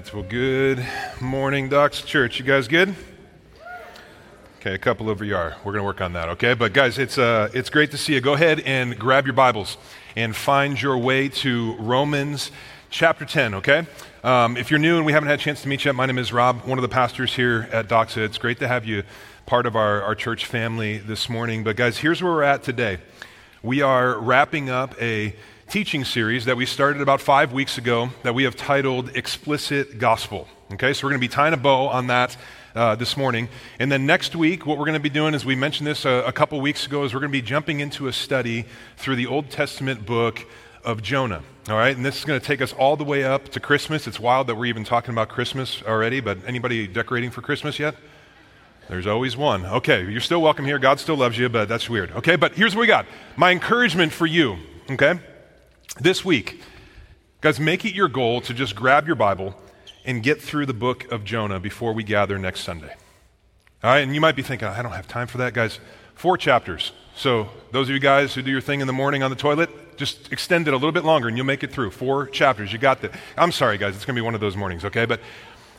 right. Well, good morning, Doxa Church. You guys good? Okay, a couple over you are. We're going to work on that, okay? But guys, it's, uh, it's great to see you. Go ahead and grab your Bibles and find your way to Romans chapter 10, okay? Um, if you're new and we haven't had a chance to meet yet, my name is Rob, one of the pastors here at Doxa. It's great to have you part of our, our church family this morning. But guys, here's where we're at today. We are wrapping up a teaching series that we started about five weeks ago that we have titled Explicit Gospel. Okay, so we're going to be tying a bow on that uh, this morning. And then next week, what we're going to be doing, as we mentioned this a, a couple weeks ago, is we're going to be jumping into a study through the Old Testament book of Jonah. All right, and this is going to take us all the way up to Christmas. It's wild that we're even talking about Christmas already, but anybody decorating for Christmas yet? There's always one. Okay, you're still welcome here. God still loves you, but that's weird. Okay, but here's what we got. My encouragement for you, okay? This week, guys, make it your goal to just grab your Bible and get through the book of Jonah before we gather next Sunday. All right, and you might be thinking, I don't have time for that, guys. Four chapters. So, those of you guys who do your thing in the morning on the toilet, just extend it a little bit longer and you'll make it through. Four chapters. You got that. I'm sorry, guys. It's going to be one of those mornings, okay? But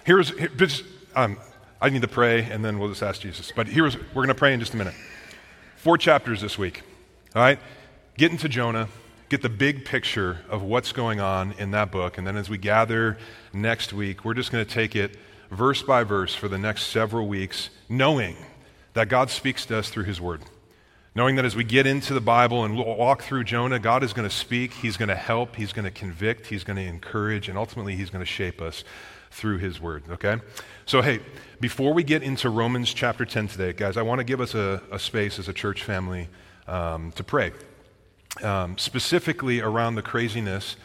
here's, here, just, um, I need to pray and then we'll just ask Jesus. But here's, we're going to pray in just a minute. Four chapters this week, all right? Get into Jonah get the big picture of what's going on in that book. And then as we gather next week, we're just going to take it verse by verse for the next several weeks, knowing that God speaks to us through His Word. Knowing that as we get into the Bible and walk through Jonah, God is going to speak, He's going to help, He's going to convict, He's going to encourage, and ultimately He's going to shape us through His Word, okay? So, hey, before we get into Romans chapter 10 today, guys, I want to give us a, a space as a church family um, to pray um, specifically around the craziness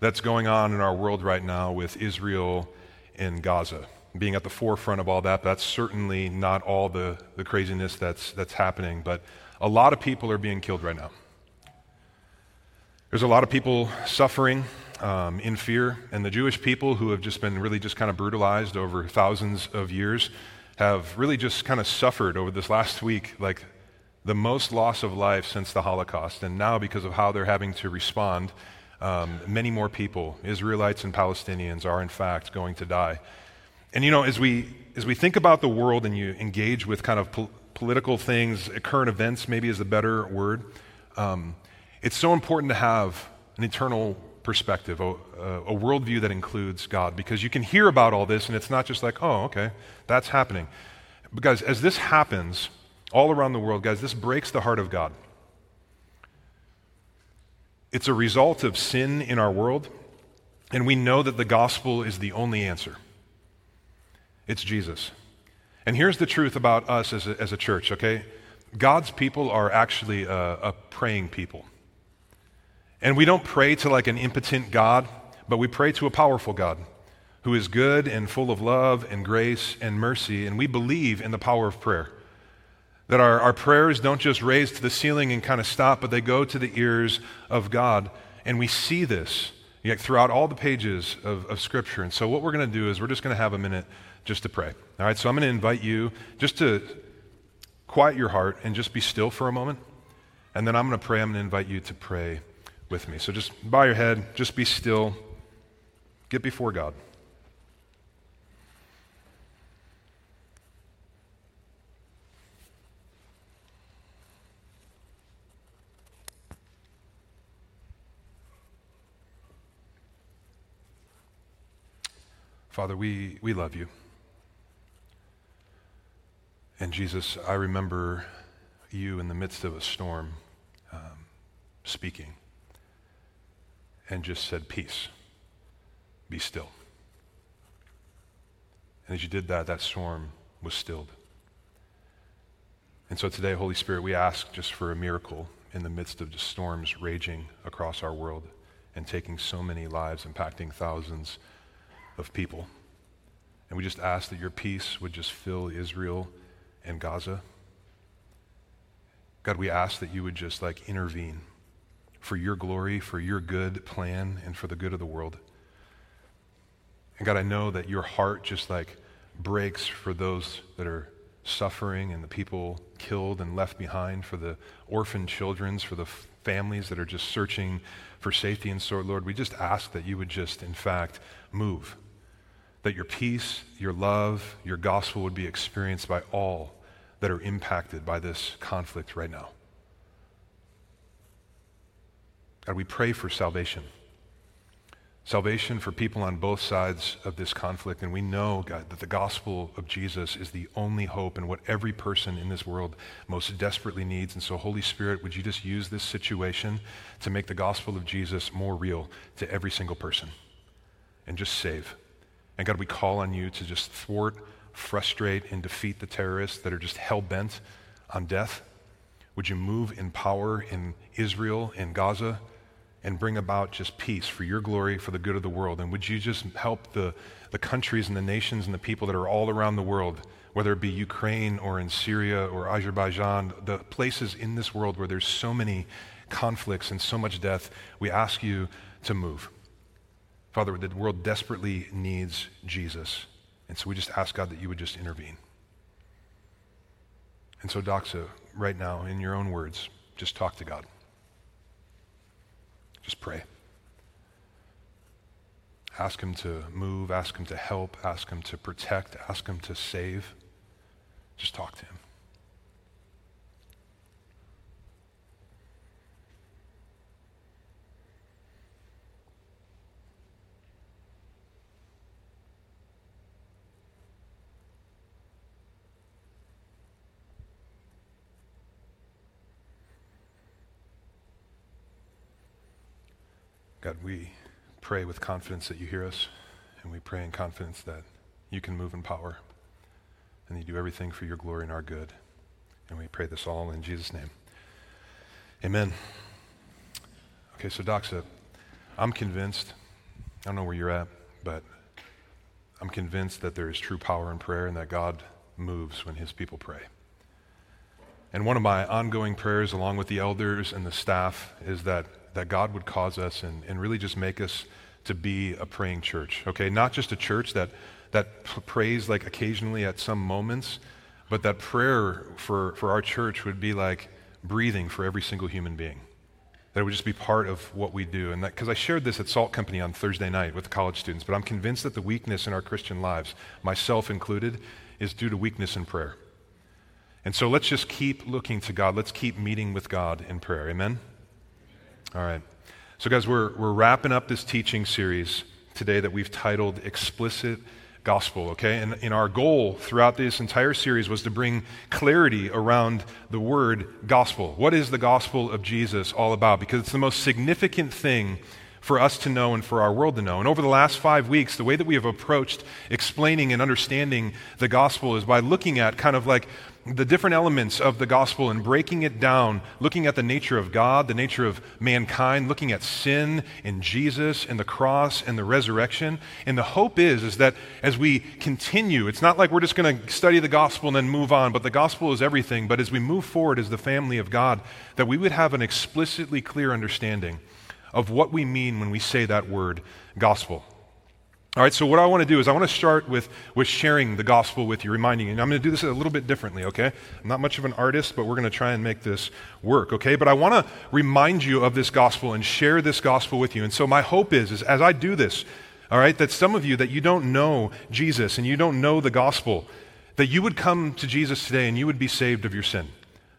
that's going on in our world right now with Israel and Gaza. Being at the forefront of all that, that's certainly not all the, the craziness that's, that's happening, but a lot of people are being killed right now. There's a lot of people suffering um, in fear, and the Jewish people who have just been really just kind of brutalized over thousands of years have really just kind of suffered over this last week. Like the most loss of life since the Holocaust. And now, because of how they're having to respond, um, many more people, Israelites and Palestinians, are in fact going to die. And you know, as we, as we think about the world and you engage with kind of po- political things, current events maybe is a better word, um, it's so important to have an eternal perspective, a, a worldview that includes God, because you can hear about all this and it's not just like, oh, okay, that's happening. Because as this happens, all around the world, guys, this breaks the heart of God. It's a result of sin in our world, and we know that the gospel is the only answer. It's Jesus. And here's the truth about us as a, as a church, okay? God's people are actually a, a praying people. And we don't pray to like an impotent God, but we pray to a powerful God who is good and full of love and grace and mercy, and we believe in the power of prayer. That our, our prayers don't just raise to the ceiling and kind of stop, but they go to the ears of God. And we see this yet throughout all the pages of, of Scripture. And so, what we're going to do is we're just going to have a minute just to pray. All right, so I'm going to invite you just to quiet your heart and just be still for a moment. And then I'm going to pray. I'm going to invite you to pray with me. So, just bow your head, just be still, get before God. Father, we, we love you. And Jesus, I remember you in the midst of a storm um, speaking and just said, Peace, be still. And as you did that, that storm was stilled. And so today, Holy Spirit, we ask just for a miracle in the midst of just storms raging across our world and taking so many lives, impacting thousands of people. And we just ask that your peace would just fill Israel and Gaza. God, we ask that you would just like intervene for your glory, for your good plan, and for the good of the world. And God, I know that your heart just like breaks for those that are suffering and the people killed and left behind, for the orphan children's, for the families that are just searching for safety. And so, Lord, we just ask that you would just, in fact, move that your peace, your love, your gospel would be experienced by all that are impacted by this conflict right now. God, we pray for salvation. Salvation for people on both sides of this conflict. And we know, God, that the gospel of Jesus is the only hope and what every person in this world most desperately needs. And so, Holy Spirit, would you just use this situation to make the gospel of Jesus more real to every single person and just save? And God, we call on you to just thwart, frustrate, and defeat the terrorists that are just hell bent on death. Would you move in power in Israel, in Gaza? and bring about just peace for your glory, for the good of the world. And would you just help the, the countries and the nations and the people that are all around the world, whether it be Ukraine or in Syria or Azerbaijan, the places in this world where there's so many conflicts and so much death, we ask you to move. Father, the world desperately needs Jesus. And so we just ask God that you would just intervene. And so, Doxa, right now, in your own words, just talk to God. Just pray. Ask Him to move, ask Him to help, ask Him to protect, ask Him to save. Just talk to Him. God, we pray with confidence that you hear us, and we pray in confidence that you can move in power, and you do everything for your glory and our good. And we pray this all in Jesus' name. Amen. Okay, so Doxa, I'm convinced, I don't know where you're at, but I'm convinced that there is true power in prayer and that God moves when his people pray. And one of my ongoing prayers, along with the elders and the staff, is that that God would cause us and, and really just make us to be a praying church. Okay, not just a church that that prays like occasionally at some moments, but that prayer for, for our church would be like breathing for every single human being. That it would just be part of what we do. And that because I shared this at Salt Company on Thursday night with the college students, but I'm convinced that the weakness in our Christian lives, myself included, is due to weakness in prayer. And so let's just keep looking to God. Let's keep meeting with God in prayer. Amen. All right. So, guys, we're, we're wrapping up this teaching series today that we've titled Explicit Gospel, okay? And, and our goal throughout this entire series was to bring clarity around the word gospel. What is the gospel of Jesus all about? Because it's the most significant thing for us to know and for our world to know. And over the last five weeks, the way that we have approached explaining and understanding the gospel is by looking at kind of like the different elements of the gospel and breaking it down, looking at the nature of God, the nature of mankind, looking at sin and Jesus and the cross and the resurrection. And the hope is, is that as we continue, it's not like we're just going to study the gospel and then move on, but the gospel is everything. But as we move forward as the family of God, that we would have an explicitly clear understanding of what we mean when we say that word gospel. All right, so what I want to do is I want to start with, with sharing the gospel with you, reminding you. And I'm going to do this a little bit differently, okay? I'm not much of an artist, but we're going to try and make this work, okay? But I want to remind you of this gospel and share this gospel with you. And so my hope is, is as I do this, all right, that some of you that you don't know Jesus and you don't know the gospel, that you would come to Jesus today and you would be saved of your sin.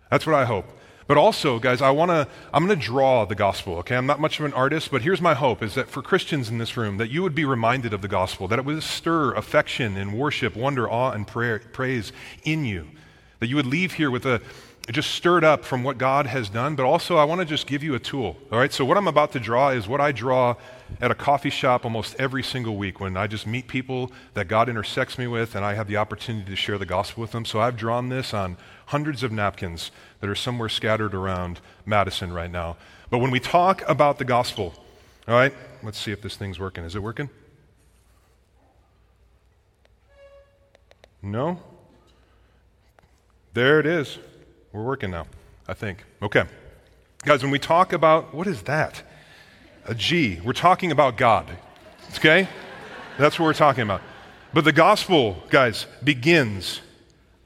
That's what I hope. But also, guys, I want to I'm going to draw the gospel, okay? I'm not much of an artist, but here's my hope is that for Christians in this room that you would be reminded of the gospel, that it would stir affection and worship, wonder, awe and prayer, praise in you. That you would leave here with a just stirred up from what God has done, but also I want to just give you a tool. All right? So what I'm about to draw is what I draw at a coffee shop almost every single week when I just meet people that God intersects me with and I have the opportunity to share the gospel with them. So I've drawn this on hundreds of napkins that are somewhere scattered around Madison right now. But when we talk about the gospel, all right, let's see if this thing's working. Is it working? No? There it is. We're working now, I think. Okay. Guys, when we talk about, what is that? A G. We're talking about God. Okay? That's what we're talking about. But the gospel, guys, begins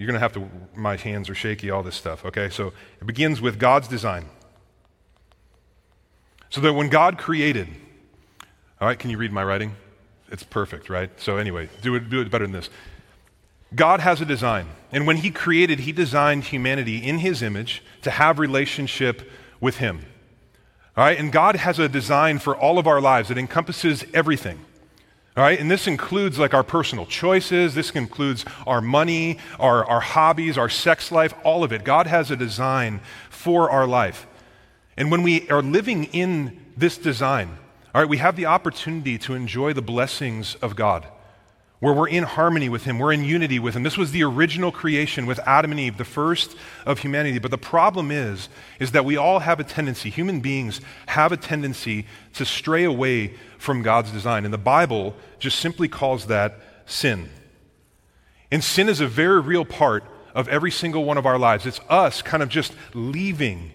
you're going to have to, my hands are shaky, all this stuff, okay? So it begins with God's design. So that when God created, all right, can you read my writing? It's perfect, right? So, anyway, do it, do it better than this. God has a design. And when He created, He designed humanity in His image to have relationship with Him. All right? And God has a design for all of our lives that encompasses everything. All right? And this includes like our personal choices, this includes our money, our, our hobbies, our sex life, all of it. God has a design for our life. And when we are living in this design, all right, we have the opportunity to enjoy the blessings of God, where we're in harmony with Him, we're in unity with Him. This was the original creation with Adam and Eve, the first of humanity. But the problem is, is that we all have a tendency, human beings have a tendency to stray away from God's design. And the Bible just simply calls that sin. And sin is a very real part of every single one of our lives. It's us kind of just leaving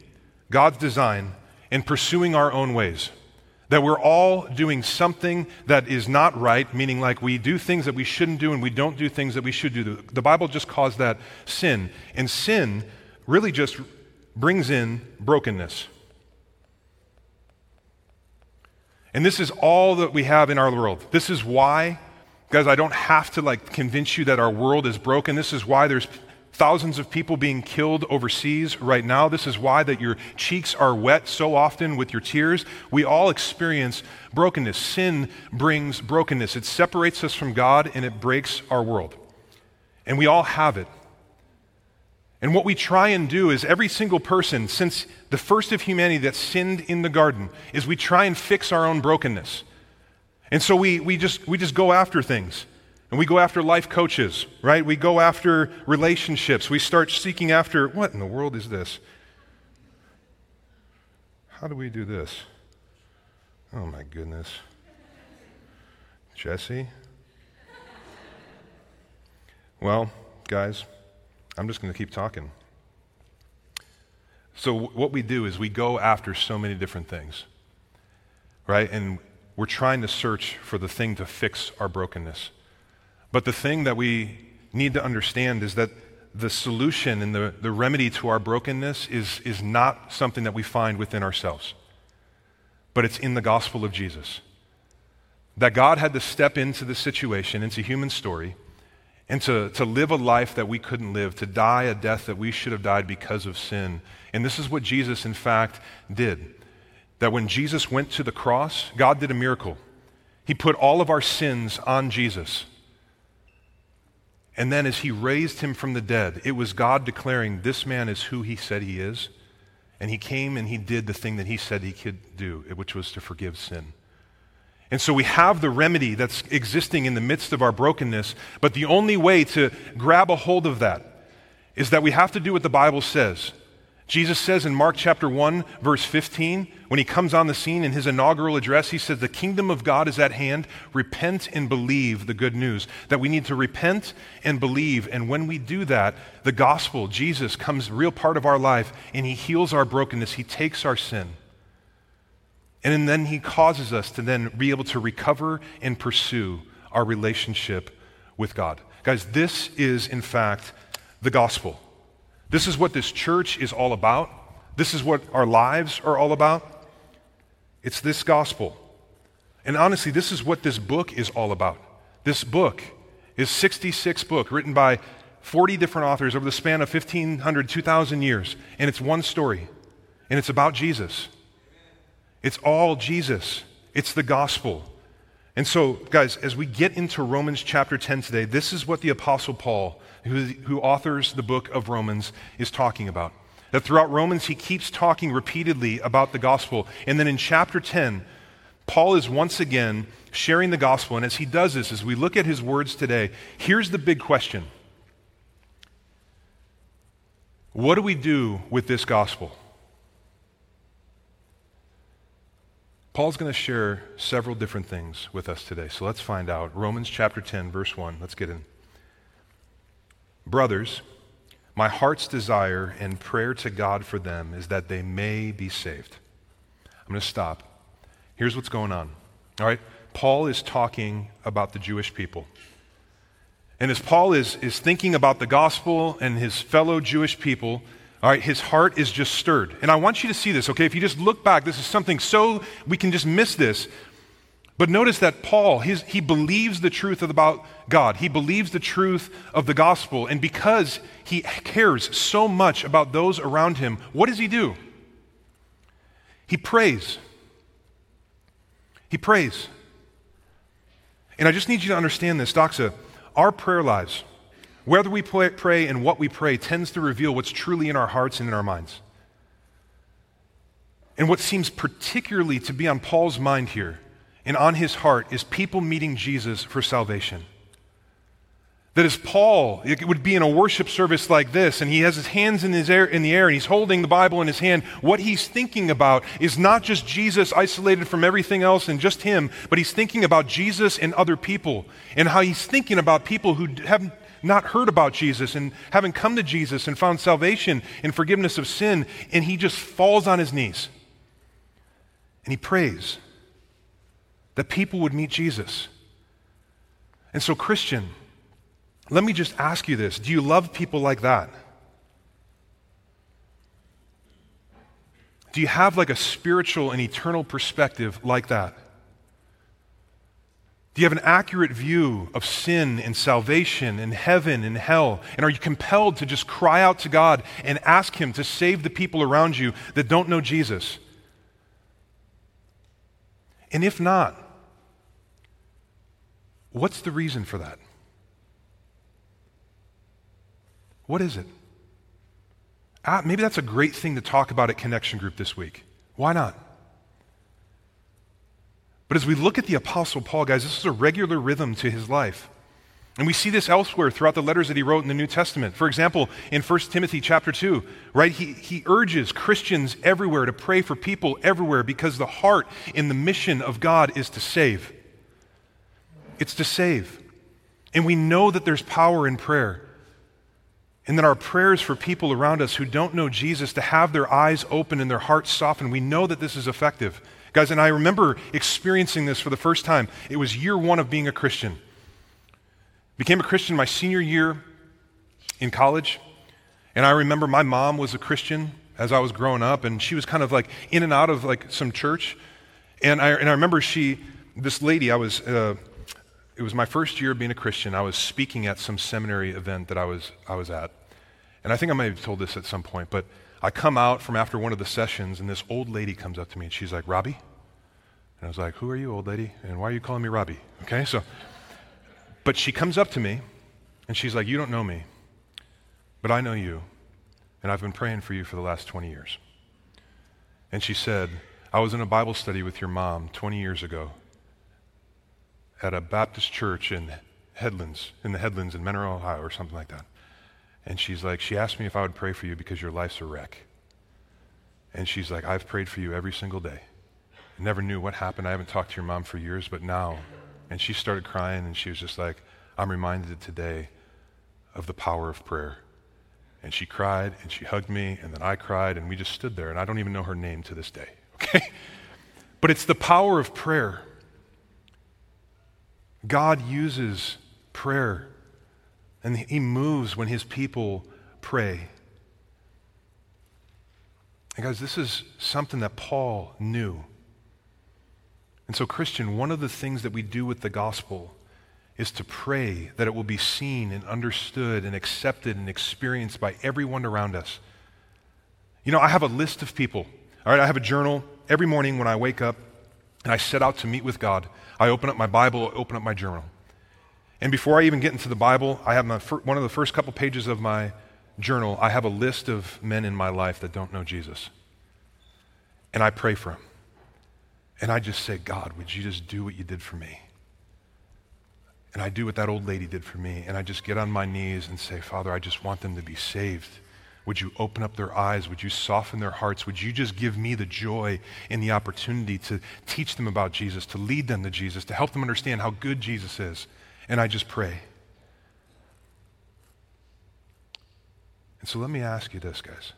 God's design and pursuing our own ways. That we're all doing something that is not right, meaning like we do things that we shouldn't do and we don't do things that we should do. The Bible just calls that sin. And sin really just brings in brokenness. And this is all that we have in our world. This is why, guys, I don't have to like convince you that our world is broken. This is why there's thousands of people being killed overseas right now. This is why that your cheeks are wet so often with your tears. We all experience brokenness. Sin brings brokenness. It separates us from God and it breaks our world. And we all have it. And what we try and do is every single person since the first of humanity that sinned in the garden is we try and fix our own brokenness. And so we, we, just, we just go after things. And we go after life coaches, right? We go after relationships. We start seeking after what in the world is this? How do we do this? Oh my goodness. Jesse? Well, guys, I'm just going to keep talking. So, what we do is we go after so many different things, right? And we're trying to search for the thing to fix our brokenness. But the thing that we need to understand is that the solution and the, the remedy to our brokenness is, is not something that we find within ourselves, but it's in the gospel of Jesus. That God had to step into the situation, into human story, and to, to live a life that we couldn't live, to die a death that we should have died because of sin. And this is what Jesus, in fact, did. That when Jesus went to the cross, God did a miracle. He put all of our sins on Jesus. And then, as he raised him from the dead, it was God declaring, This man is who he said he is. And he came and he did the thing that he said he could do, which was to forgive sin. And so we have the remedy that's existing in the midst of our brokenness, but the only way to grab a hold of that is that we have to do what the Bible says. Jesus says in Mark chapter 1, verse 15, when he comes on the scene in his inaugural address, he says, The kingdom of God is at hand. Repent and believe the good news. That we need to repent and believe. And when we do that, the gospel, Jesus, comes real part of our life and he heals our brokenness. He takes our sin. And then he causes us to then be able to recover and pursue our relationship with God. Guys, this is, in fact, the gospel. This is what this church is all about. This is what our lives are all about. It's this gospel. And honestly, this is what this book is all about. This book is 66 book written by 40 different authors over the span of 1500 2000 years and it's one story and it's about Jesus. It's all Jesus. It's the gospel. And so, guys, as we get into Romans chapter 10 today, this is what the Apostle Paul who, who authors the book of Romans, is talking about. That throughout Romans, he keeps talking repeatedly about the gospel. And then in chapter 10, Paul is once again sharing the gospel. And as he does this, as we look at his words today, here's the big question What do we do with this gospel? Paul's going to share several different things with us today. So let's find out. Romans chapter 10, verse 1. Let's get in. Brothers, my heart's desire and prayer to God for them is that they may be saved. I'm going to stop. Here's what's going on. All right? Paul is talking about the Jewish people. And as Paul is, is thinking about the gospel and his fellow Jewish people, all right, his heart is just stirred. And I want you to see this, okay? If you just look back, this is something so, we can just miss this. But notice that Paul, his, he believes the truth about God. He believes the truth of the gospel. And because he cares so much about those around him, what does he do? He prays. He prays. And I just need you to understand this, Doxa. Our prayer lives, whether we pray and what we pray, tends to reveal what's truly in our hearts and in our minds. And what seems particularly to be on Paul's mind here and on his heart is people meeting Jesus for salvation. That as Paul it would be in a worship service like this, and he has his hands in, his air, in the air and he's holding the Bible in his hand, what he's thinking about is not just Jesus isolated from everything else and just him, but he's thinking about Jesus and other people, and how he's thinking about people who have not heard about Jesus and haven't come to Jesus and found salvation and forgiveness of sin, and he just falls on his knees. And he prays that people would meet Jesus. And so, Christian, let me just ask you this Do you love people like that? Do you have like a spiritual and eternal perspective like that? Do you have an accurate view of sin and salvation and heaven and hell? And are you compelled to just cry out to God and ask Him to save the people around you that don't know Jesus? And if not, what's the reason for that? What is it? Ah, maybe that's a great thing to talk about at Connection Group this week. Why not? But as we look at the Apostle Paul, guys, this is a regular rhythm to his life. And we see this elsewhere throughout the letters that he wrote in the New Testament. For example, in 1 Timothy chapter 2, right, he, he urges Christians everywhere to pray for people everywhere because the heart in the mission of God is to save. It's to save. And we know that there's power in prayer. And that our prayers for people around us who don't know Jesus to have their eyes open and their hearts softened, we know that this is effective. Guys, and I remember experiencing this for the first time. It was year one of being a Christian. Became a Christian my senior year in college. And I remember my mom was a Christian as I was growing up, and she was kind of like in and out of like some church. And I, and I remember she, this lady, I was, uh, it was my first year of being a Christian. I was speaking at some seminary event that I was, I was at. And I think I might have told this at some point, but I come out from after one of the sessions, and this old lady comes up to me, and she's like, Robbie? And I was like, Who are you, old lady? And why are you calling me Robbie? Okay, so, but she comes up to me, and she's like, You don't know me, but I know you, and I've been praying for you for the last 20 years. And she said, I was in a Bible study with your mom 20 years ago, at a Baptist church in Headlands, in the Headlands in Mentor, Ohio, or something like that. And she's like, she asked me if I would pray for you because your life's a wreck. And she's like, I've prayed for you every single day. I never knew what happened. I haven't talked to your mom for years, but now. And she started crying, and she was just like, I'm reminded today of the power of prayer. And she cried, and she hugged me, and then I cried, and we just stood there, and I don't even know her name to this day, okay? But it's the power of prayer. God uses prayer, and He moves when His people pray. And guys, this is something that Paul knew. And so, Christian, one of the things that we do with the gospel is to pray that it will be seen and understood and accepted and experienced by everyone around us. You know, I have a list of people. All right, I have a journal every morning when I wake up and I set out to meet with God. I open up my Bible, I open up my journal. And before I even get into the Bible, I have my, one of the first couple pages of my journal, I have a list of men in my life that don't know Jesus. And I pray for them. And I just say, God, would you just do what you did for me? And I do what that old lady did for me. And I just get on my knees and say, Father, I just want them to be saved. Would you open up their eyes? Would you soften their hearts? Would you just give me the joy and the opportunity to teach them about Jesus, to lead them to Jesus, to help them understand how good Jesus is? And I just pray. And so let me ask you this, guys.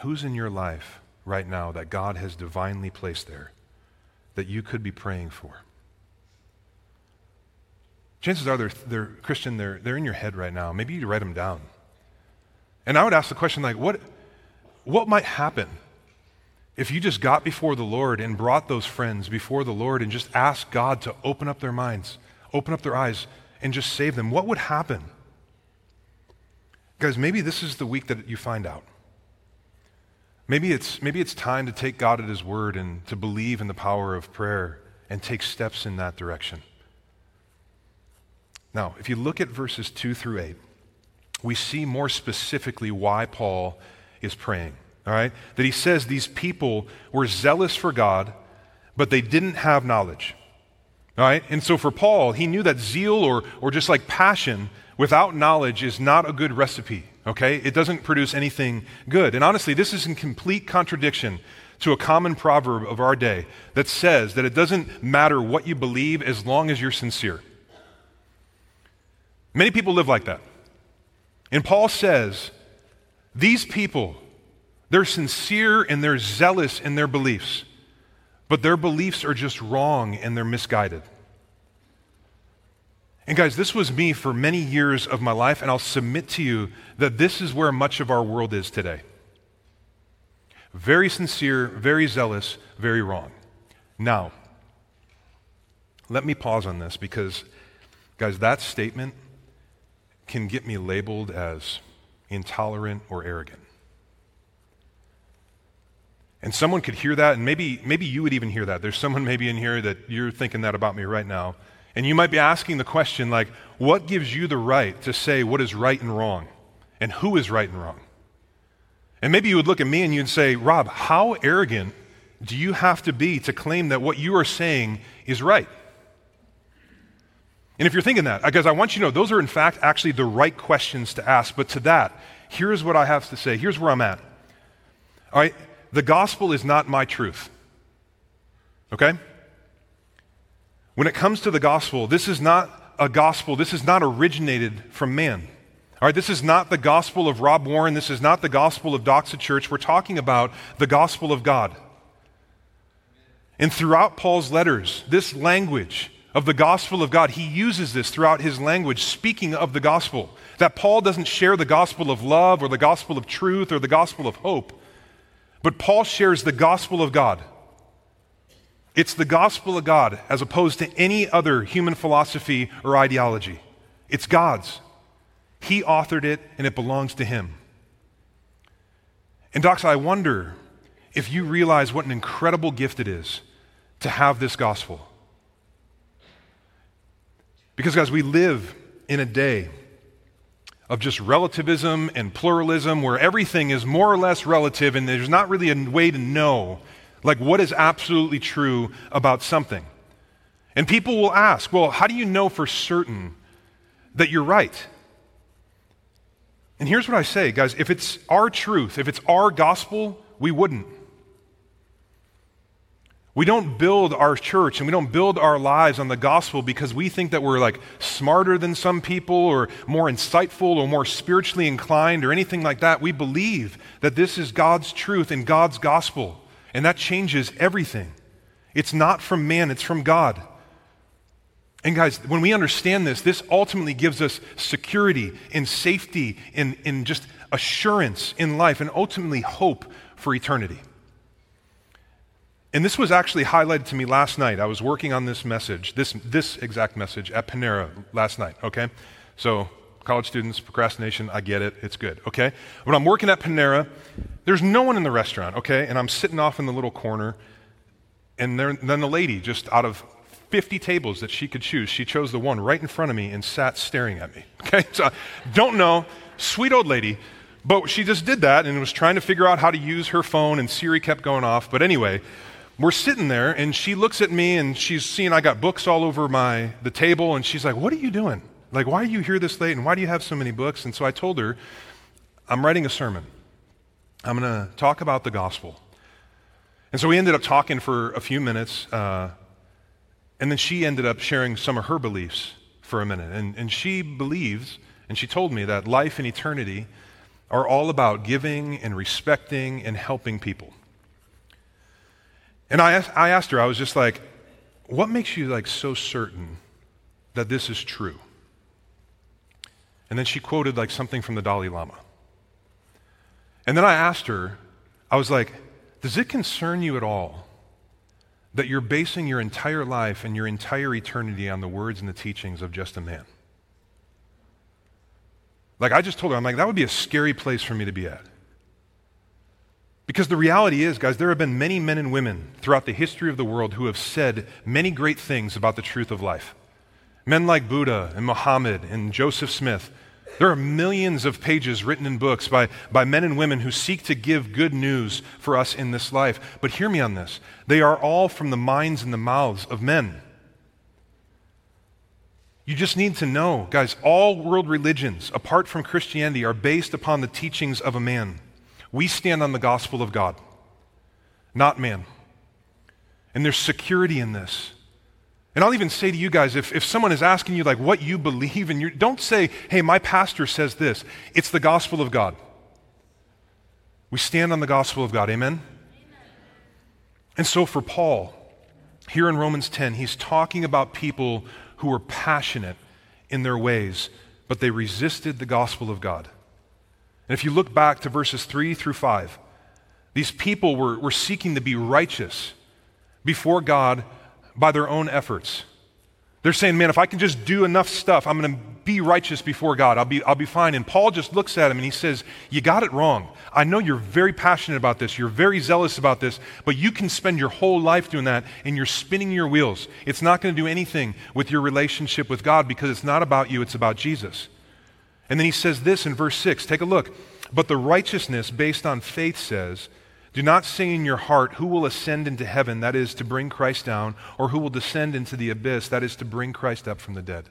Who's in your life right now that God has divinely placed there that you could be praying for? Chances are they're, they're Christian, they're, they're in your head right now. Maybe you write them down. And I would ask the question like, what, what might happen if you just got before the Lord and brought those friends before the Lord and just asked God to open up their minds, open up their eyes, and just save them, what would happen? Guys, maybe this is the week that you find out. Maybe it's, maybe it's time to take God at His word and to believe in the power of prayer and take steps in that direction. Now, if you look at verses 2 through 8, we see more specifically why Paul is praying. All right? That he says these people were zealous for God, but they didn't have knowledge. All right? And so for Paul, he knew that zeal or, or just like passion without knowledge is not a good recipe. Okay? It doesn't produce anything good. And honestly, this is in complete contradiction to a common proverb of our day that says that it doesn't matter what you believe as long as you're sincere. Many people live like that. And Paul says, these people, they're sincere and they're zealous in their beliefs, but their beliefs are just wrong and they're misguided. And guys, this was me for many years of my life, and I'll submit to you that this is where much of our world is today. Very sincere, very zealous, very wrong. Now, let me pause on this because, guys, that statement can get me labeled as intolerant or arrogant. And someone could hear that, and maybe, maybe you would even hear that. There's someone maybe in here that you're thinking that about me right now. And you might be asking the question, like, what gives you the right to say what is right and wrong? And who is right and wrong? And maybe you would look at me and you'd say, Rob, how arrogant do you have to be to claim that what you are saying is right? And if you're thinking that, because I want you to know those are in fact actually the right questions to ask. But to that, here's what I have to say. Here's where I'm at. All right, the gospel is not my truth. Okay? When it comes to the gospel, this is not a gospel, this is not originated from man. All right, this is not the gospel of Rob Warren. This is not the gospel of Doxa Church. We're talking about the gospel of God. And throughout Paul's letters, this language of the gospel of God, he uses this throughout his language, speaking of the gospel. That Paul doesn't share the gospel of love or the gospel of truth or the gospel of hope. But Paul shares the gospel of God. It's the gospel of God as opposed to any other human philosophy or ideology. It's God's. He authored it and it belongs to Him. And, Doxa, I wonder if you realize what an incredible gift it is to have this gospel. Because, guys, we live in a day of just relativism and pluralism where everything is more or less relative and there's not really a way to know like what is absolutely true about something. And people will ask, well, how do you know for certain that you're right? And here's what I say, guys if it's our truth, if it's our gospel, we wouldn't. We don't build our church and we don't build our lives on the gospel because we think that we're like smarter than some people or more insightful or more spiritually inclined or anything like that. We believe that this is God's truth and God's gospel, and that changes everything. It's not from man, it's from God. And guys, when we understand this, this ultimately gives us security and safety and, and just assurance in life and ultimately hope for eternity. And this was actually highlighted to me last night. I was working on this message, this, this exact message at Panera last night, okay? So, college students, procrastination, I get it, it's good, okay? When I'm working at Panera, there's no one in the restaurant, okay? And I'm sitting off in the little corner, and there, then the lady, just out of 50 tables that she could choose, she chose the one right in front of me and sat staring at me, okay? So, don't know, sweet old lady, but she just did that and was trying to figure out how to use her phone, and Siri kept going off. But anyway, we're sitting there and she looks at me and she's seeing I got books all over my the table and she's like, "What are you doing? Like why are you here this late and why do you have so many books?" And so I told her, "I'm writing a sermon. I'm going to talk about the gospel." And so we ended up talking for a few minutes uh, and then she ended up sharing some of her beliefs for a minute. And, and she believes, and she told me that life and eternity are all about giving and respecting and helping people. And I asked, I asked her, I was just like, what makes you like so certain that this is true? And then she quoted like something from the Dalai Lama. And then I asked her, I was like, Does it concern you at all that you're basing your entire life and your entire eternity on the words and the teachings of just a man? Like I just told her, I'm like, that would be a scary place for me to be at. Because the reality is, guys, there have been many men and women throughout the history of the world who have said many great things about the truth of life. Men like Buddha and Muhammad and Joseph Smith. There are millions of pages written in books by, by men and women who seek to give good news for us in this life. But hear me on this they are all from the minds and the mouths of men. You just need to know, guys, all world religions, apart from Christianity, are based upon the teachings of a man. We stand on the gospel of God, not man. And there's security in this. And I'll even say to you guys if, if someone is asking you, like, what you believe in, you don't say, hey, my pastor says this. It's the gospel of God. We stand on the gospel of God. Amen? Amen? And so for Paul, here in Romans 10, he's talking about people who were passionate in their ways, but they resisted the gospel of God. And if you look back to verses 3 through 5, these people were, were seeking to be righteous before God by their own efforts. They're saying, man, if I can just do enough stuff, I'm going to be righteous before God. I'll be, I'll be fine. And Paul just looks at him and he says, You got it wrong. I know you're very passionate about this. You're very zealous about this, but you can spend your whole life doing that and you're spinning your wheels. It's not going to do anything with your relationship with God because it's not about you, it's about Jesus. And then he says this in verse 6. Take a look. But the righteousness based on faith says, do not say in your heart, Who will ascend into heaven, that is, to bring Christ down, or who will descend into the abyss, that is, to bring Christ up from the dead.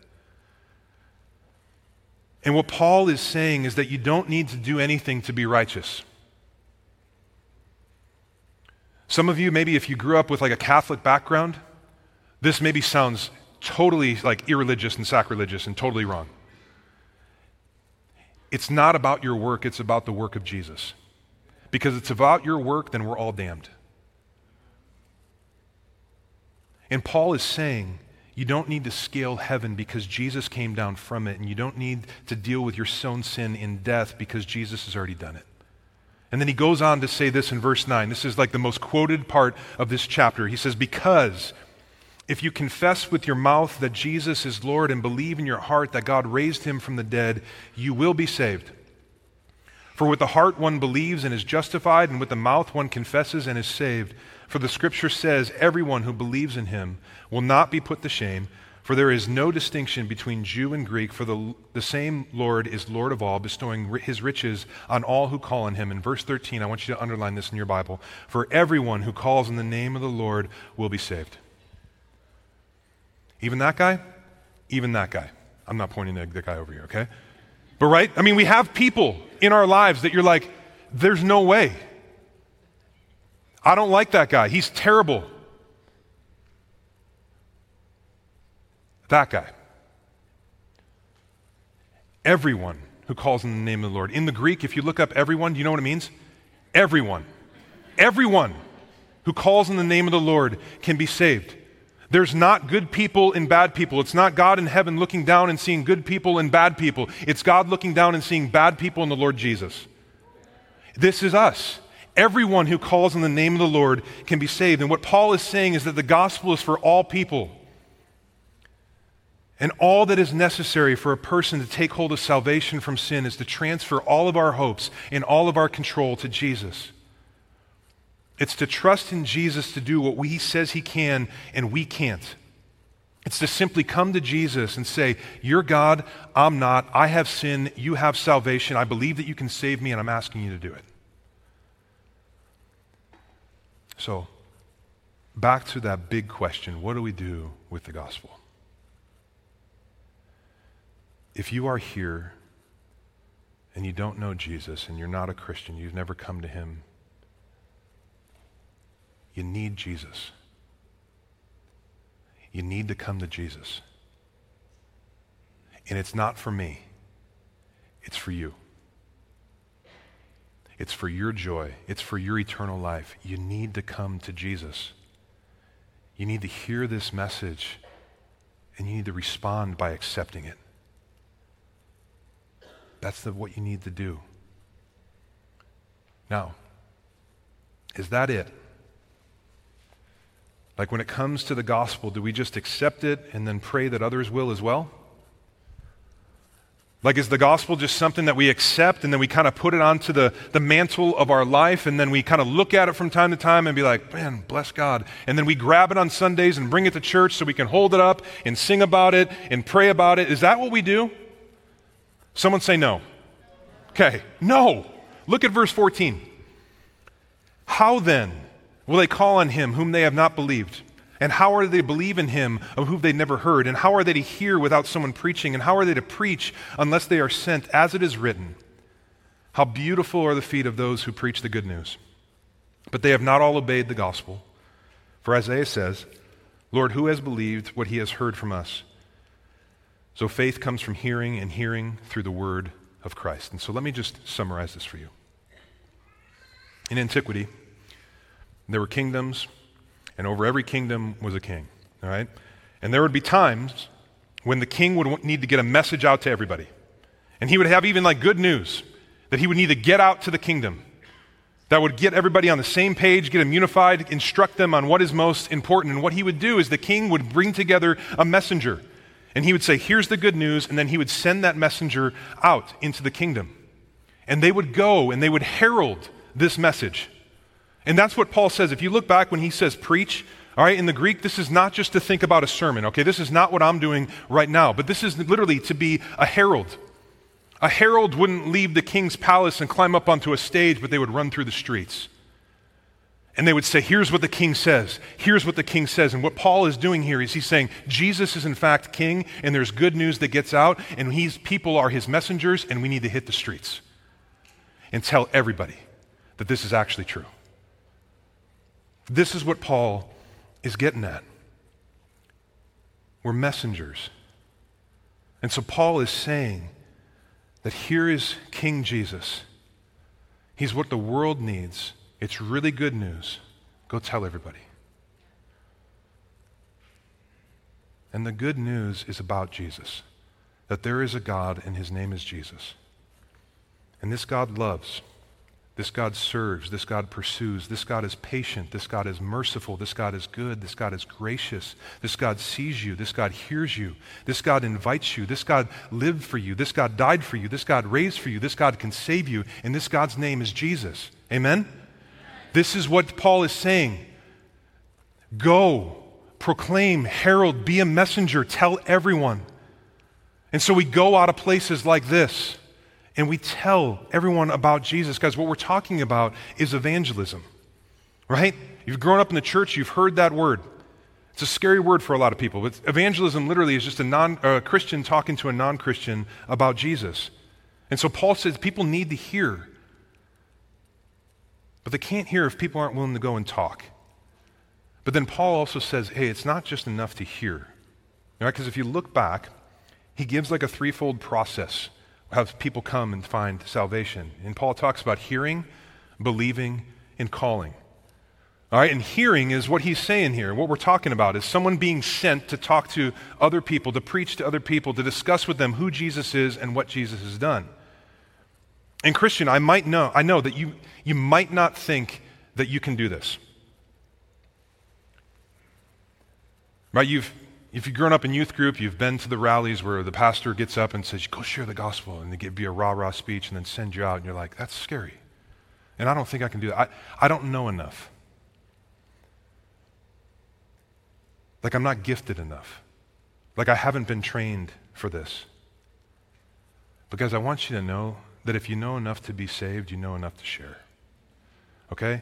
And what Paul is saying is that you don't need to do anything to be righteous. Some of you, maybe if you grew up with like a Catholic background, this maybe sounds totally like irreligious and sacrilegious and totally wrong. It's not about your work, it's about the work of Jesus. Because it's about your work, then we're all damned. And Paul is saying, you don't need to scale heaven because Jesus came down from it, and you don't need to deal with your own sin in death because Jesus has already done it. And then he goes on to say this in verse 9. This is like the most quoted part of this chapter. He says, Because if you confess with your mouth that Jesus is Lord and believe in your heart that God raised him from the dead, you will be saved. For with the heart one believes and is justified, and with the mouth one confesses and is saved. For the scripture says, Everyone who believes in him will not be put to shame, for there is no distinction between Jew and Greek, for the, the same Lord is Lord of all, bestowing his riches on all who call on him. In verse 13, I want you to underline this in your Bible. For everyone who calls in the name of the Lord will be saved. Even that guy? Even that guy. I'm not pointing the, the guy over here, okay? But right? I mean, we have people in our lives that you're like, there's no way. I don't like that guy. He's terrible. That guy. Everyone who calls in the name of the Lord. In the Greek, if you look up everyone, do you know what it means? Everyone. Everyone who calls in the name of the Lord can be saved. There's not good people and bad people. It's not God in heaven looking down and seeing good people and bad people. It's God looking down and seeing bad people in the Lord Jesus. This is us. Everyone who calls on the name of the Lord can be saved. And what Paul is saying is that the gospel is for all people. And all that is necessary for a person to take hold of salvation from sin is to transfer all of our hopes and all of our control to Jesus. It's to trust in Jesus to do what he says he can and we can't. It's to simply come to Jesus and say, You're God, I'm not, I have sin, you have salvation, I believe that you can save me, and I'm asking you to do it. So, back to that big question what do we do with the gospel? If you are here and you don't know Jesus and you're not a Christian, you've never come to him you need Jesus. You need to come to Jesus. And it's not for me, it's for you. It's for your joy, it's for your eternal life. You need to come to Jesus. You need to hear this message, and you need to respond by accepting it. That's the, what you need to do. Now, Is that it? Like when it comes to the gospel, do we just accept it and then pray that others will as well? Like, is the gospel just something that we accept and then we kind of put it onto the, the mantle of our life and then we kind of look at it from time to time and be like, man, bless God. And then we grab it on Sundays and bring it to church so we can hold it up and sing about it and pray about it? Is that what we do? Someone say no. Okay, no. Look at verse 14. How then will they call on him whom they have not believed? And how are they to believe in him of whom they never heard? And how are they to hear without someone preaching? And how are they to preach unless they are sent, as it is written? How beautiful are the feet of those who preach the good news. But they have not all obeyed the gospel. For Isaiah says, Lord, who has believed what he has heard from us? So faith comes from hearing, and hearing through the word of Christ. And so let me just summarize this for you. In antiquity, there were kingdoms and over every kingdom was a king. All right? And there would be times when the king would need to get a message out to everybody. And he would have even like good news that he would need to get out to the kingdom that would get everybody on the same page, get them unified, instruct them on what is most important. And what he would do is the king would bring together a messenger. And he would say, Here's the good news. And then he would send that messenger out into the kingdom. And they would go and they would herald this message. And that's what Paul says. If you look back when he says preach, all right, in the Greek, this is not just to think about a sermon, okay? This is not what I'm doing right now, but this is literally to be a herald. A herald wouldn't leave the king's palace and climb up onto a stage, but they would run through the streets. And they would say, Here's what the king says. Here's what the king says. And what Paul is doing here is he's saying, Jesus is in fact king, and there's good news that gets out, and he's, people are his messengers, and we need to hit the streets and tell everybody that this is actually true. This is what Paul is getting at. We're messengers. And so Paul is saying that here is King Jesus. He's what the world needs. It's really good news. Go tell everybody. And the good news is about Jesus that there is a God and his name is Jesus. And this God loves. This God serves. This God pursues. This God is patient. This God is merciful. This God is good. This God is gracious. This God sees you. This God hears you. This God invites you. This God lived for you. This God died for you. This God raised for you. This God can save you. And this God's name is Jesus. Amen? This is what Paul is saying. Go, proclaim, herald, be a messenger, tell everyone. And so we go out of places like this and we tell everyone about Jesus. Guys, what we're talking about is evangelism, right? You've grown up in the church, you've heard that word. It's a scary word for a lot of people, but evangelism literally is just a non a Christian talking to a non Christian about Jesus. And so Paul says people need to hear, but they can't hear if people aren't willing to go and talk. But then Paul also says, hey, it's not just enough to hear. Right? Because if you look back, he gives like a threefold process have people come and find salvation. And Paul talks about hearing, believing, and calling. All right, and hearing is what he's saying here. What we're talking about is someone being sent to talk to other people, to preach to other people, to discuss with them who Jesus is and what Jesus has done. And Christian, I might know, I know that you, you might not think that you can do this. Right? You've, if you've grown up in youth group, you've been to the rallies where the pastor gets up and says, Go share the gospel, and they give you a rah rah speech and then send you out, and you're like, That's scary. And I don't think I can do that. I, I don't know enough. Like, I'm not gifted enough. Like, I haven't been trained for this. Because I want you to know that if you know enough to be saved, you know enough to share. Okay?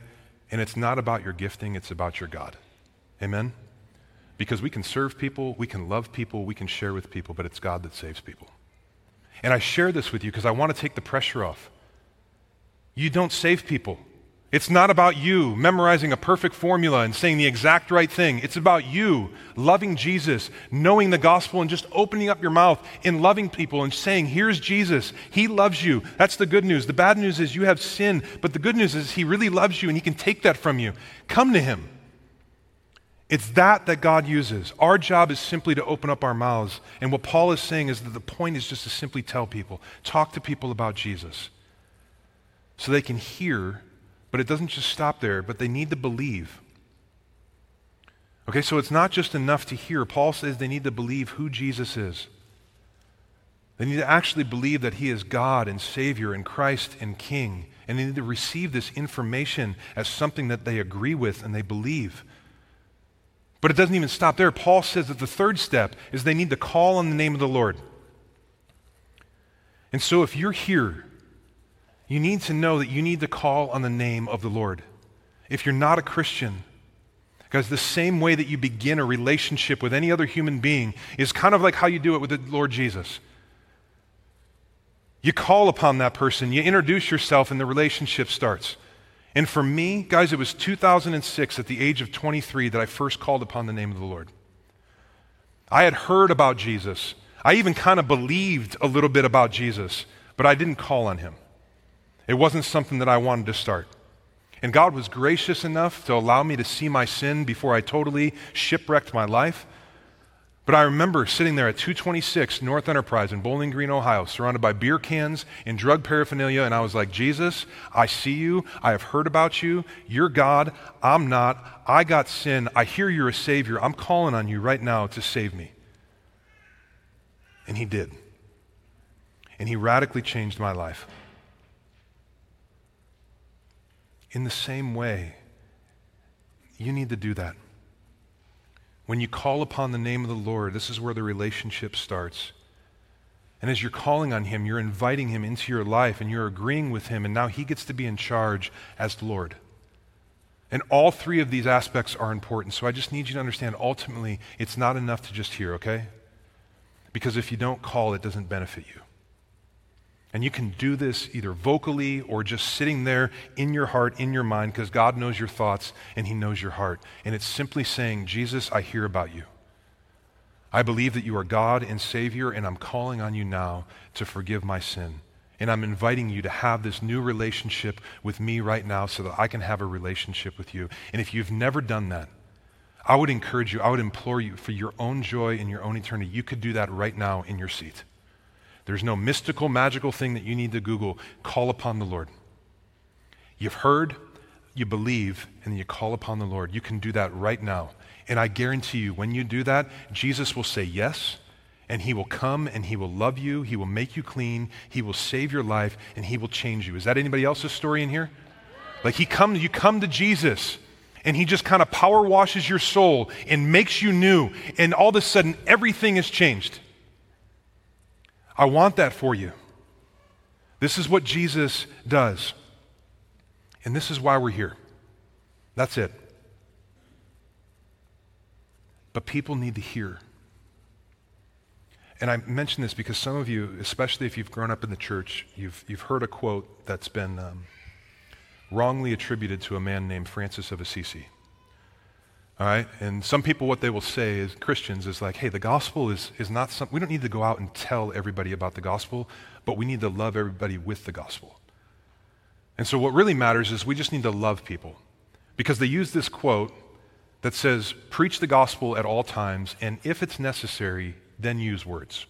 And it's not about your gifting, it's about your God. Amen? Because we can serve people, we can love people, we can share with people, but it's God that saves people. And I share this with you because I want to take the pressure off. You don't save people. It's not about you memorizing a perfect formula and saying the exact right thing. It's about you loving Jesus, knowing the gospel, and just opening up your mouth and loving people and saying, Here's Jesus. He loves you. That's the good news. The bad news is you have sin, but the good news is He really loves you and He can take that from you. Come to Him. It's that that God uses. Our job is simply to open up our mouths. And what Paul is saying is that the point is just to simply tell people, talk to people about Jesus so they can hear, But it doesn't just stop there, but they need to believe. Okay, so it's not just enough to hear. Paul says they need to believe who Jesus is. They need to actually believe that he is God and Savior and Christ and King. And they need to receive this information as something that they agree with and they believe. But it doesn't even stop there. Paul says that the third step is they need to call on the name of the Lord. And so if you're here, you need to know that you need to call on the name of the Lord. If you're not a Christian, because the same way that you begin a relationship with any other human being is kind of like how you do it with the Lord Jesus. You call upon that person, you introduce yourself, and the relationship starts. And for me, guys, it was 2006 at the age of 23 that I first called upon the name of the Lord. I had heard about Jesus. I even kind of believed a little bit about Jesus, but I didn't call on him. It wasn't something that I wanted to start. And God was gracious enough to allow me to see my sin before I totally shipwrecked my life. But I remember sitting there at 226 North Enterprise in Bowling Green, Ohio, surrounded by beer cans and drug paraphernalia, and I was like, Jesus, I see you. I have heard about you. You're God. I'm not. I got sin. I hear you're a Savior. I'm calling on you right now to save me. And He did. And He radically changed my life. In the same way, you need to do that. When you call upon the name of the Lord, this is where the relationship starts. And as you're calling on Him, you're inviting Him into your life and you're agreeing with Him, and now He gets to be in charge as Lord. And all three of these aspects are important. So I just need you to understand ultimately, it's not enough to just hear, okay? Because if you don't call, it doesn't benefit you. And you can do this either vocally or just sitting there in your heart, in your mind, because God knows your thoughts and He knows your heart. And it's simply saying, Jesus, I hear about you. I believe that you are God and Savior, and I'm calling on you now to forgive my sin. And I'm inviting you to have this new relationship with me right now so that I can have a relationship with you. And if you've never done that, I would encourage you, I would implore you for your own joy and your own eternity. You could do that right now in your seat. There's no mystical, magical thing that you need to Google. Call upon the Lord. You've heard, you believe, and you call upon the Lord. You can do that right now. And I guarantee you, when you do that, Jesus will say yes, and he will come and he will love you, he will make you clean, he will save your life, and he will change you. Is that anybody else's story in here? Like he comes, you come to Jesus, and he just kind of power washes your soul and makes you new, and all of a sudden everything has changed. I want that for you. This is what Jesus does. And this is why we're here. That's it. But people need to hear. And I mention this because some of you, especially if you've grown up in the church, you've, you've heard a quote that's been um, wrongly attributed to a man named Francis of Assisi. All right? And some people, what they will say as Christians is like, hey, the gospel is, is not something, we don't need to go out and tell everybody about the gospel, but we need to love everybody with the gospel. And so what really matters is we just need to love people. Because they use this quote that says, preach the gospel at all times, and if it's necessary, then use words.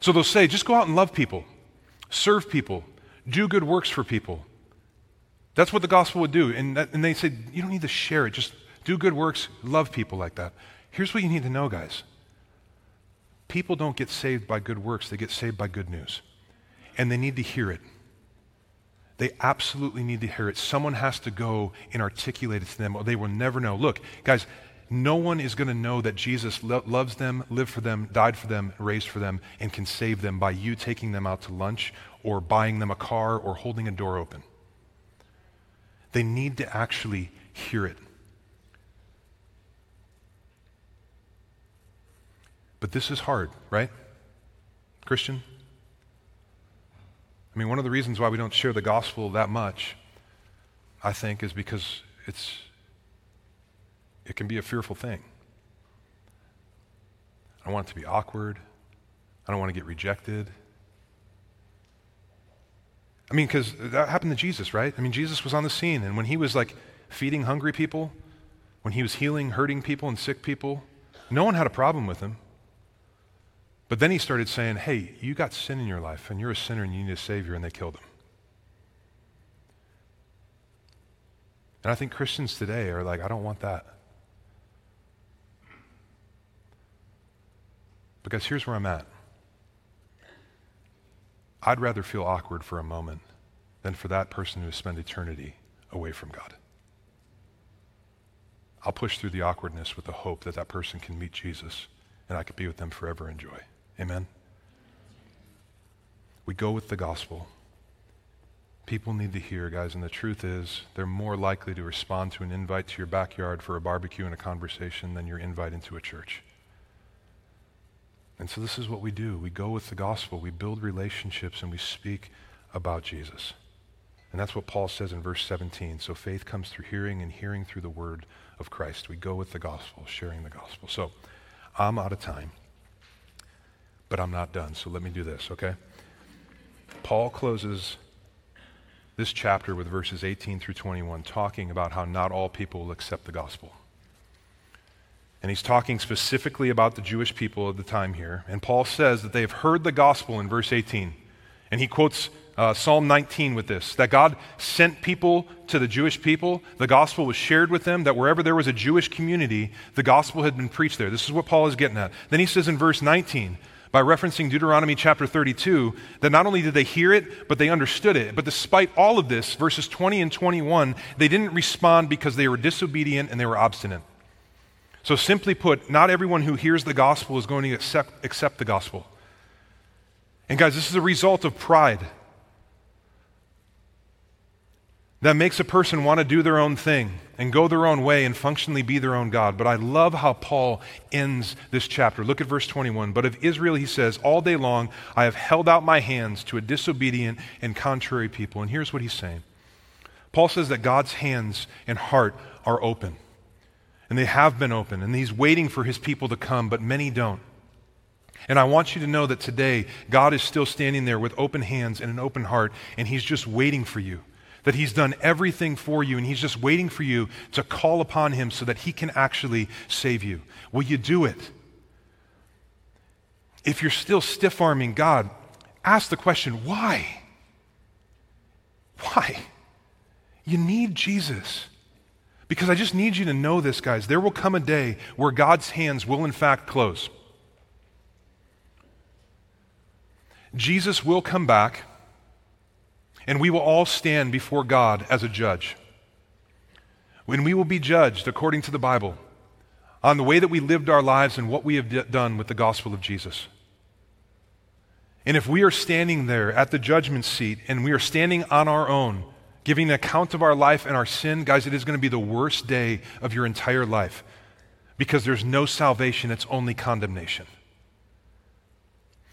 So they'll say, just go out and love people, serve people, do good works for people. That's what the gospel would do. And, that, and they said, you don't need to share it. Just do good works, love people like that. Here's what you need to know, guys people don't get saved by good works, they get saved by good news. And they need to hear it. They absolutely need to hear it. Someone has to go and articulate it to them, or they will never know. Look, guys, no one is going to know that Jesus lo- loves them, lived for them, died for them, raised for them, and can save them by you taking them out to lunch or buying them a car or holding a door open. They need to actually hear it. But this is hard, right? Christian? I mean, one of the reasons why we don't share the gospel that much, I think, is because it's it can be a fearful thing. I don't want it to be awkward. I don't want to get rejected. I mean, because that happened to Jesus, right? I mean, Jesus was on the scene, and when he was like feeding hungry people, when he was healing hurting people and sick people, no one had a problem with him. But then he started saying, Hey, you got sin in your life, and you're a sinner, and you need a Savior, and they killed him. And I think Christians today are like, I don't want that. Because here's where I'm at. I'd rather feel awkward for a moment than for that person to spend eternity away from God. I'll push through the awkwardness with the hope that that person can meet Jesus and I could be with them forever in joy. Amen? We go with the gospel. People need to hear, guys, and the truth is they're more likely to respond to an invite to your backyard for a barbecue and a conversation than your invite into a church. And so this is what we do. We go with the gospel, we build relationships, and we speak about Jesus. And that's what Paul says in verse 17. So faith comes through hearing, and hearing through the word of Christ. We go with the gospel, sharing the gospel. So I'm out of time, but I'm not done. So let me do this, okay? Paul closes this chapter with verses 18 through 21, talking about how not all people will accept the gospel. And he's talking specifically about the Jewish people of the time here. And Paul says that they have heard the gospel in verse 18. And he quotes uh, Psalm 19 with this that God sent people to the Jewish people. The gospel was shared with them, that wherever there was a Jewish community, the gospel had been preached there. This is what Paul is getting at. Then he says in verse 19, by referencing Deuteronomy chapter 32, that not only did they hear it, but they understood it. But despite all of this, verses 20 and 21, they didn't respond because they were disobedient and they were obstinate. So, simply put, not everyone who hears the gospel is going to accept, accept the gospel. And, guys, this is a result of pride that makes a person want to do their own thing and go their own way and functionally be their own God. But I love how Paul ends this chapter. Look at verse 21. But of Israel, he says, All day long I have held out my hands to a disobedient and contrary people. And here's what he's saying Paul says that God's hands and heart are open. And they have been open, and He's waiting for His people to come, but many don't. And I want you to know that today, God is still standing there with open hands and an open heart, and He's just waiting for you. That He's done everything for you, and He's just waiting for you to call upon Him so that He can actually save you. Will you do it? If you're still stiff arming God, ask the question why? Why? You need Jesus. Because I just need you to know this, guys. There will come a day where God's hands will, in fact, close. Jesus will come back, and we will all stand before God as a judge. When we will be judged, according to the Bible, on the way that we lived our lives and what we have d- done with the gospel of Jesus. And if we are standing there at the judgment seat and we are standing on our own, giving an account of our life and our sin, guys, it is going to be the worst day of your entire life because there's no salvation, it's only condemnation.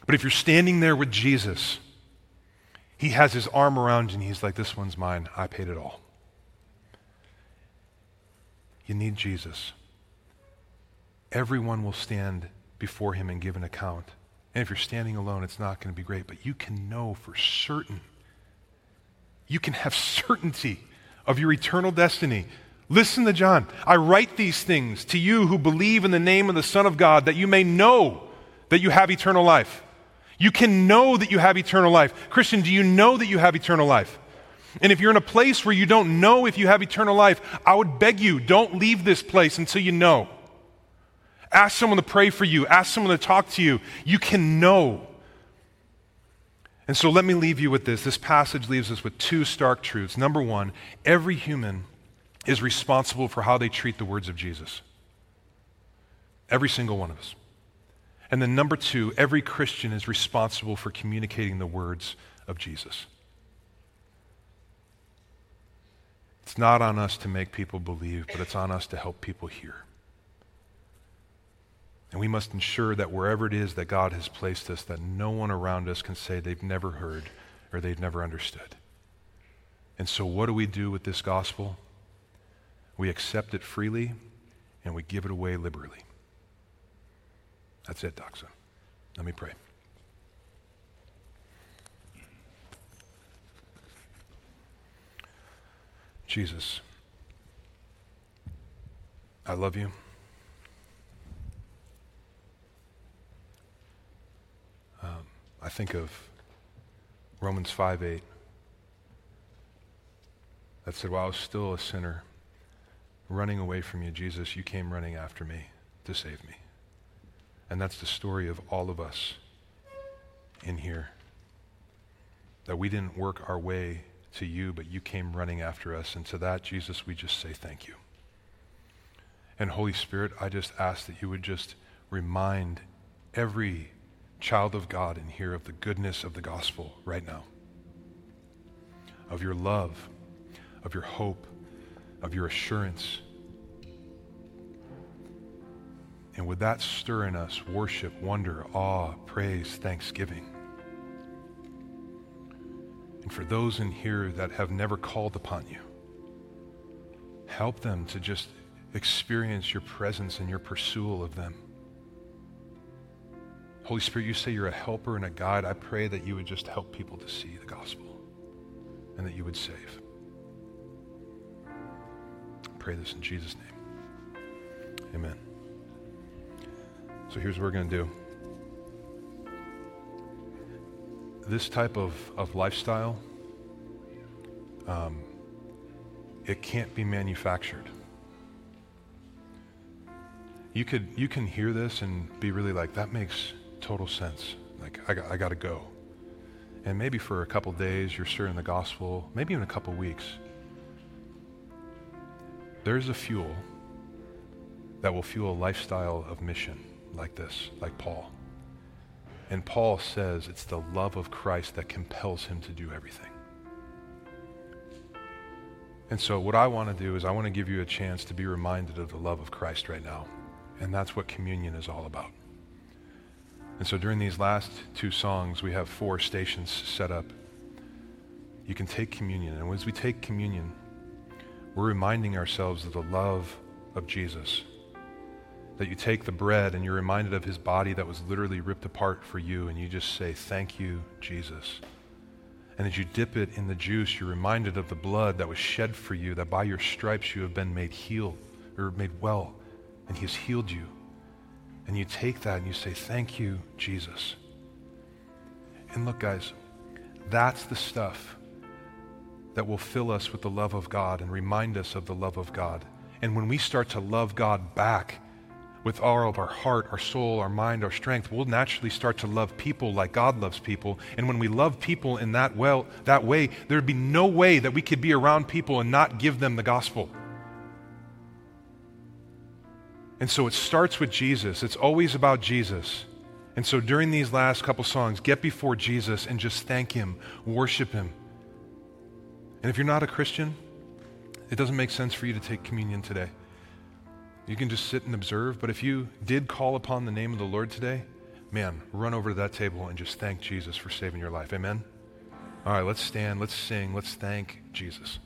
But if you're standing there with Jesus, he has his arm around you and he's like, This one's mine. I paid it all. You need Jesus. Everyone will stand before him and give an account. And if you're standing alone, it's not going to be great, but you can know for certain you can have certainty of your eternal destiny. Listen to John. I write these things to you who believe in the name of the Son of God, that you may know that you have eternal life. You can know that you have eternal life. Christian, do you know that you have eternal life? And if you're in a place where you don't know if you have eternal life, I would beg you, don't leave this place until you know. Ask someone to pray for you, ask someone to talk to you. You can know. And so let me leave you with this. This passage leaves us with two stark truths. Number one, every human is responsible for how they treat the words of Jesus. Every single one of us. And then number two, every Christian is responsible for communicating the words of Jesus. It's not on us to make people believe, but it's on us to help people hear. And we must ensure that wherever it is that God has placed us, that no one around us can say they've never heard or they've never understood. And so, what do we do with this gospel? We accept it freely and we give it away liberally. That's it, Doxa. Let me pray. Jesus, I love you. I think of Romans 5 8 that said, while I was still a sinner, running away from you, Jesus, you came running after me to save me. And that's the story of all of us in here. That we didn't work our way to you, but you came running after us. And to that, Jesus, we just say thank you. And Holy Spirit, I just ask that you would just remind every child of God and hear of the goodness of the gospel right now, of your love, of your hope, of your assurance. And would that stir in us worship, wonder, awe, praise, thanksgiving? And for those in here that have never called upon you, help them to just experience your presence and your pursuit of them. Holy Spirit, you say you're a helper and a guide. I pray that you would just help people to see the gospel and that you would save. I pray this in Jesus' name. Amen. So here's what we're going to do. This type of, of lifestyle, um, it can't be manufactured you could you can hear this and be really like that makes total sense. Like i got, I got to go. And maybe for a couple days you're stirring the gospel maybe even a couple weeks. There's a fuel that will fuel a lifestyle of mission like this like paul. And paul says it's the love of christ that compels him to do everything. And so, what I want to do is, I want to give you a chance to be reminded of the love of Christ right now. And that's what communion is all about. And so during these last two songs, we have four stations set up. You can take communion. And as we take communion, we're reminding ourselves of the love of Jesus. That you take the bread and you're reminded of his body that was literally ripped apart for you, and you just say, Thank you, Jesus. And as you dip it in the juice, you're reminded of the blood that was shed for you, that by your stripes you have been made healed or made well and he has healed you. And you take that and you say, Thank you, Jesus. And look, guys, that's the stuff that will fill us with the love of God and remind us of the love of God. And when we start to love God back with all of our heart, our soul, our mind, our strength, we'll naturally start to love people like God loves people. And when we love people in that well, that way, there'd be no way that we could be around people and not give them the gospel. And so it starts with Jesus. It's always about Jesus. And so during these last couple songs, get before Jesus and just thank Him, worship Him. And if you're not a Christian, it doesn't make sense for you to take communion today. You can just sit and observe. But if you did call upon the name of the Lord today, man, run over to that table and just thank Jesus for saving your life. Amen? All right, let's stand, let's sing, let's thank Jesus.